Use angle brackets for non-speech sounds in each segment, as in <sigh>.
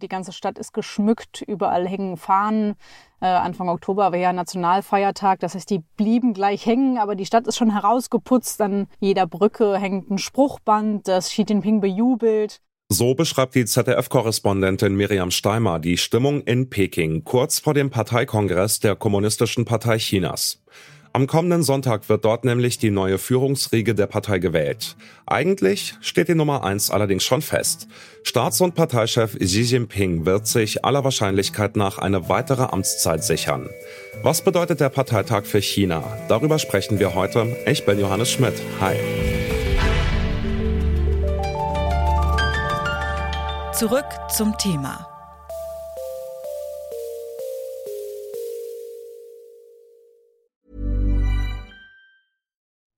Die ganze Stadt ist geschmückt, überall hängen Fahnen. Äh, Anfang Oktober war ja Nationalfeiertag, das heißt, die blieben gleich hängen, aber die Stadt ist schon herausgeputzt. An jeder Brücke hängt ein Spruchband, das Xi Jinping bejubelt. So beschreibt die ZDF-Korrespondentin Miriam Steimer die Stimmung in Peking kurz vor dem Parteikongress der Kommunistischen Partei Chinas. Am kommenden Sonntag wird dort nämlich die neue Führungsriege der Partei gewählt. Eigentlich steht die Nummer eins allerdings schon fest. Staats- und Parteichef Xi Jinping wird sich aller Wahrscheinlichkeit nach eine weitere Amtszeit sichern. Was bedeutet der Parteitag für China? Darüber sprechen wir heute. Ich bin Johannes Schmidt. Hi. Zurück zum Thema.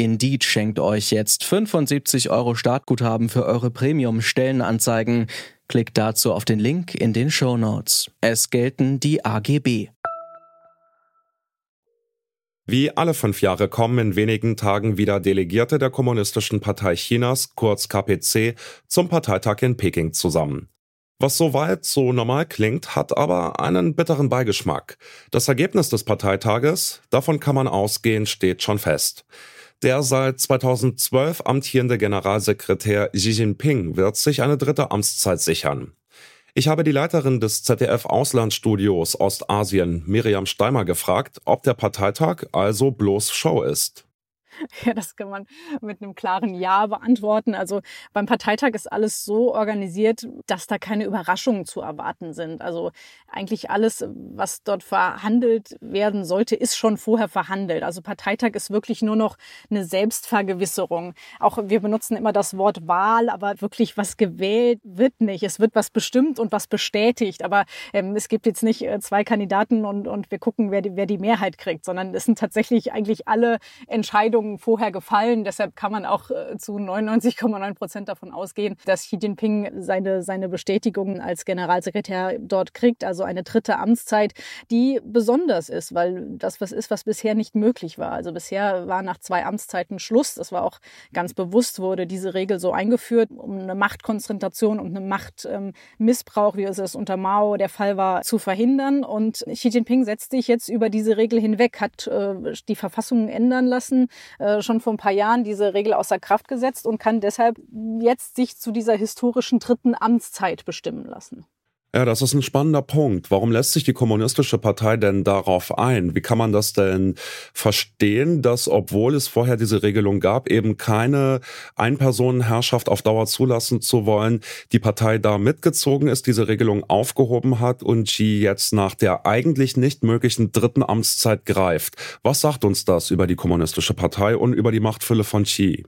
Indeed schenkt euch jetzt 75 Euro Startguthaben für eure Premium-Stellenanzeigen. Klickt dazu auf den Link in den Show Notes. Es gelten die AGB. Wie alle fünf Jahre kommen in wenigen Tagen wieder Delegierte der Kommunistischen Partei Chinas, kurz KPC, zum Parteitag in Peking zusammen. Was soweit so normal klingt, hat aber einen bitteren Beigeschmack. Das Ergebnis des Parteitages, davon kann man ausgehen, steht schon fest. Der seit 2012 amtierende Generalsekretär Xi Jinping wird sich eine dritte Amtszeit sichern. Ich habe die Leiterin des ZDF Auslandsstudios Ostasien, Miriam Steimer, gefragt, ob der Parteitag also bloß Show ist. <laughs> Ja, das kann man mit einem klaren Ja beantworten. Also beim Parteitag ist alles so organisiert, dass da keine Überraschungen zu erwarten sind. Also eigentlich alles, was dort verhandelt werden sollte, ist schon vorher verhandelt. Also Parteitag ist wirklich nur noch eine Selbstvergewisserung. Auch wir benutzen immer das Wort Wahl, aber wirklich was gewählt wird nicht. Es wird was bestimmt und was bestätigt. Aber ähm, es gibt jetzt nicht äh, zwei Kandidaten und, und wir gucken, wer die, wer die Mehrheit kriegt, sondern es sind tatsächlich eigentlich alle Entscheidungen Entscheidungen vorher gefallen. Deshalb kann man auch äh, zu 99,9 Prozent davon ausgehen, dass Xi Jinping seine, seine Bestätigung als Generalsekretär dort kriegt. Also eine dritte Amtszeit, die besonders ist, weil das was ist, was bisher nicht möglich war. Also bisher war nach zwei Amtszeiten Schluss. Das war auch ganz bewusst, wurde diese Regel so eingeführt, um eine Machtkonzentration und eine Machtmissbrauch, wie es unter Mao der Fall war, zu verhindern. Und Xi Jinping setzt sich jetzt über diese Regel hinweg, hat äh, die Verfassung ändern lassen, äh, schon vor ein paar Jahren diese Regel außer Kraft gesetzt und kann deshalb jetzt sich zu dieser historischen dritten Amtszeit bestimmen lassen. Ja, das ist ein spannender Punkt. Warum lässt sich die Kommunistische Partei denn darauf ein? Wie kann man das denn verstehen, dass obwohl es vorher diese Regelung gab, eben keine Einpersonenherrschaft auf Dauer zulassen zu wollen, die Partei da mitgezogen ist, diese Regelung aufgehoben hat und Xi jetzt nach der eigentlich nicht möglichen dritten Amtszeit greift? Was sagt uns das über die Kommunistische Partei und über die Machtfülle von Xi?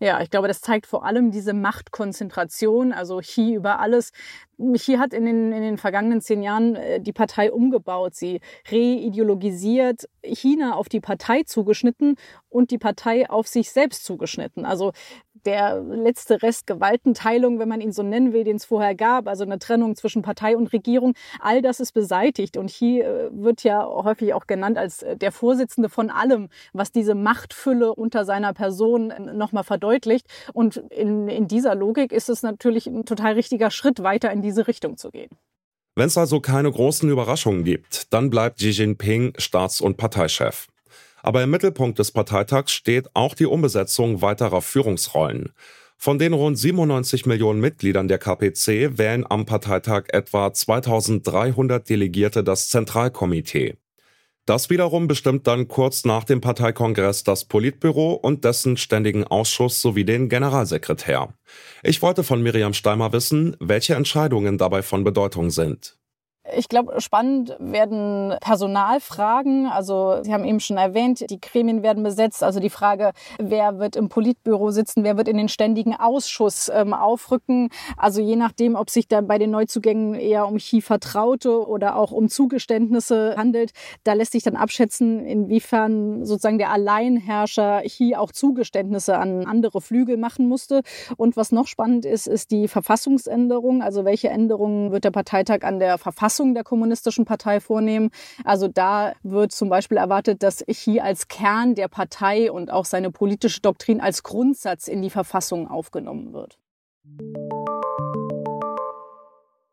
Ja, ich glaube, das zeigt vor allem diese Machtkonzentration, also Xi über alles. Xi hat in den, in den vergangenen zehn Jahren äh, die Partei umgebaut, sie reideologisiert, China auf die Partei zugeschnitten und die Partei auf sich selbst zugeschnitten. Also der letzte Rest Gewaltenteilung, wenn man ihn so nennen will, den es vorher gab, also eine Trennung zwischen Partei und Regierung, all das ist beseitigt. Und hier äh, wird ja häufig auch genannt als äh, der Vorsitzende von allem, was diese Machtfülle unter seiner Person äh, nochmal verdeutlicht. Und in, in dieser Logik ist es natürlich ein total richtiger Schritt, weiter in diese Richtung zu gehen. Wenn es also keine großen Überraschungen gibt, dann bleibt Xi Jinping Staats- und Parteichef. Aber im Mittelpunkt des Parteitags steht auch die Umbesetzung weiterer Führungsrollen. Von den rund 97 Millionen Mitgliedern der KPC wählen am Parteitag etwa 2300 Delegierte das Zentralkomitee. Das wiederum bestimmt dann kurz nach dem Parteikongress das Politbüro und dessen ständigen Ausschuss sowie den Generalsekretär. Ich wollte von Miriam Steimer wissen, welche Entscheidungen dabei von Bedeutung sind. Ich glaube, spannend werden Personalfragen. Also Sie haben eben schon erwähnt, die Gremien werden besetzt. Also die Frage, wer wird im Politbüro sitzen, wer wird in den ständigen Ausschuss ähm, aufrücken. Also je nachdem, ob sich da bei den Neuzugängen eher um Chi-Vertraute oder auch um Zugeständnisse handelt, da lässt sich dann abschätzen, inwiefern sozusagen der Alleinherrscher hier auch Zugeständnisse an andere Flügel machen musste. Und was noch spannend ist, ist die Verfassungsänderung. Also welche Änderungen wird der Parteitag an der Verfassung Verfassung der Kommunistischen Partei vornehmen. Also da wird zum Beispiel erwartet, dass Xi als Kern der Partei und auch seine politische Doktrin als Grundsatz in die Verfassung aufgenommen wird.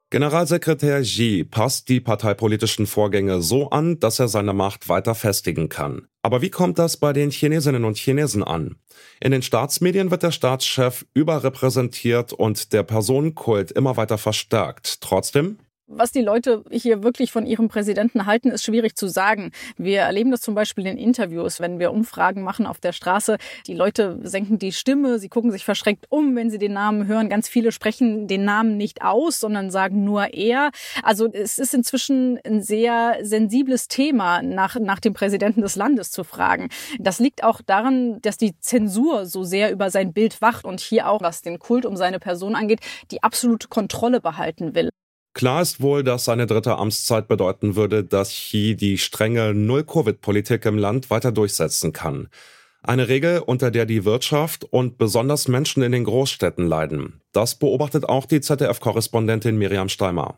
Generalsekretär Xi passt die parteipolitischen Vorgänge so an, dass er seine Macht weiter festigen kann. Aber wie kommt das bei den Chinesinnen und Chinesen an? In den Staatsmedien wird der Staatschef überrepräsentiert und der Personenkult immer weiter verstärkt. Trotzdem was die Leute hier wirklich von ihrem Präsidenten halten, ist schwierig zu sagen. Wir erleben das zum Beispiel in Interviews, wenn wir Umfragen machen auf der Straße. Die Leute senken die Stimme, sie gucken sich verschreckt um, wenn sie den Namen hören. Ganz viele sprechen den Namen nicht aus, sondern sagen nur er. Also es ist inzwischen ein sehr sensibles Thema, nach, nach dem Präsidenten des Landes zu fragen. Das liegt auch daran, dass die Zensur so sehr über sein Bild wacht und hier auch, was den Kult um seine Person angeht, die absolute Kontrolle behalten will. Klar ist wohl, dass seine dritte Amtszeit bedeuten würde, dass Xi die strenge Null-Covid-Politik im Land weiter durchsetzen kann. Eine Regel, unter der die Wirtschaft und besonders Menschen in den Großstädten leiden. Das beobachtet auch die ZDF-Korrespondentin Miriam Steimer.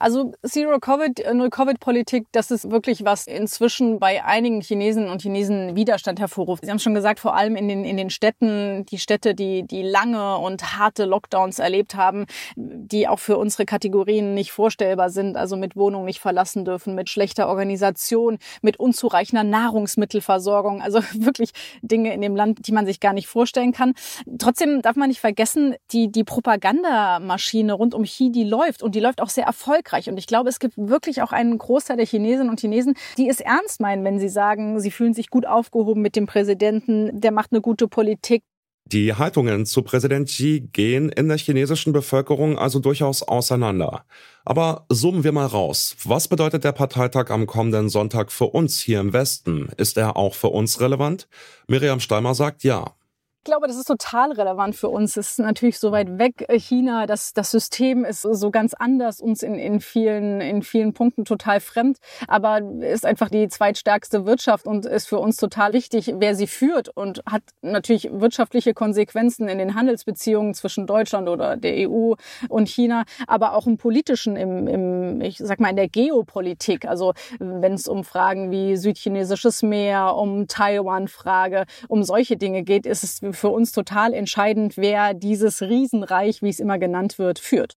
Also Zero-Covid, äh, Null-Covid-Politik, das ist wirklich was inzwischen bei einigen Chinesen und Chinesen Widerstand hervorruft. Sie haben schon gesagt, vor allem in den, in den Städten, die Städte, die, die lange und harte Lockdowns erlebt haben, die auch für unsere Kategorien nicht vorstellbar sind, also mit Wohnungen nicht verlassen dürfen, mit schlechter Organisation, mit unzureichender Nahrungsmittelversorgung, also <laughs> wirklich Dinge in dem Land, die man sich gar nicht vorstellen kann. Trotzdem darf man nicht vergessen, die, die Propagandamaschine rund um Xi, die läuft und die läuft auch sehr erfolgreich erfolgreich. Und ich glaube, es gibt wirklich auch einen Großteil der Chinesinnen und Chinesen, die es ernst meinen, wenn sie sagen, sie fühlen sich gut aufgehoben mit dem Präsidenten, der macht eine gute Politik. Die Haltungen zu Präsident Xi gehen in der chinesischen Bevölkerung also durchaus auseinander. Aber zoomen wir mal raus. Was bedeutet der Parteitag am kommenden Sonntag für uns hier im Westen? Ist er auch für uns relevant? Miriam Steimer sagt ja. Ich glaube, das ist total relevant für uns. Es ist natürlich so weit weg, äh, China. Das, das System ist so ganz anders, uns in, in, vielen, in vielen Punkten total fremd, aber ist einfach die zweitstärkste Wirtschaft und ist für uns total wichtig, wer sie führt und hat natürlich wirtschaftliche Konsequenzen in den Handelsbeziehungen zwischen Deutschland oder der EU und China, aber auch im politischen, im, im ich sag mal, in der Geopolitik. Also wenn es um Fragen wie südchinesisches Meer, um Taiwan-Frage, um solche Dinge geht, ist es für uns total entscheidend, wer dieses Riesenreich, wie es immer genannt wird, führt.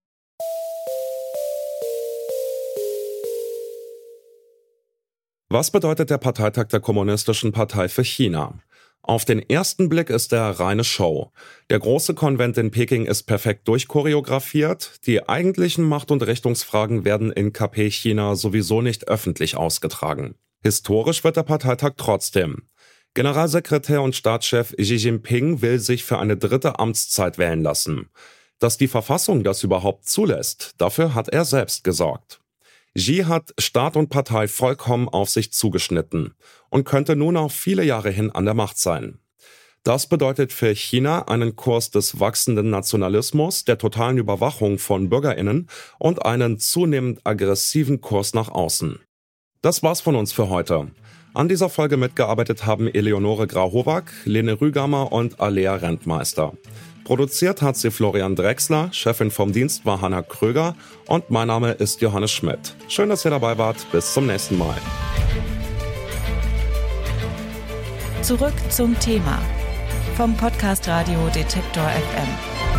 Was bedeutet der Parteitag der Kommunistischen Partei für China? Auf den ersten Blick ist er reine Show. Der große Konvent in Peking ist perfekt durchchoreografiert. Die eigentlichen Macht- und Richtungsfragen werden in KP China sowieso nicht öffentlich ausgetragen. Historisch wird der Parteitag trotzdem. Generalsekretär und Staatschef Xi Jinping will sich für eine dritte Amtszeit wählen lassen. Dass die Verfassung das überhaupt zulässt, dafür hat er selbst gesorgt. Xi hat Staat und Partei vollkommen auf sich zugeschnitten und könnte nun auch viele Jahre hin an der Macht sein. Das bedeutet für China einen Kurs des wachsenden Nationalismus, der totalen Überwachung von Bürgerinnen und einen zunehmend aggressiven Kurs nach außen. Das war's von uns für heute. An dieser Folge mitgearbeitet haben Eleonore Grauhovac, Lene Rügamer und Alea Rentmeister. Produziert hat sie Florian Drexler, Chefin vom Dienst war Hanna Kröger und mein Name ist Johannes Schmidt. Schön, dass ihr dabei wart. Bis zum nächsten Mal. Zurück zum Thema vom Podcast Radio Detektor FM.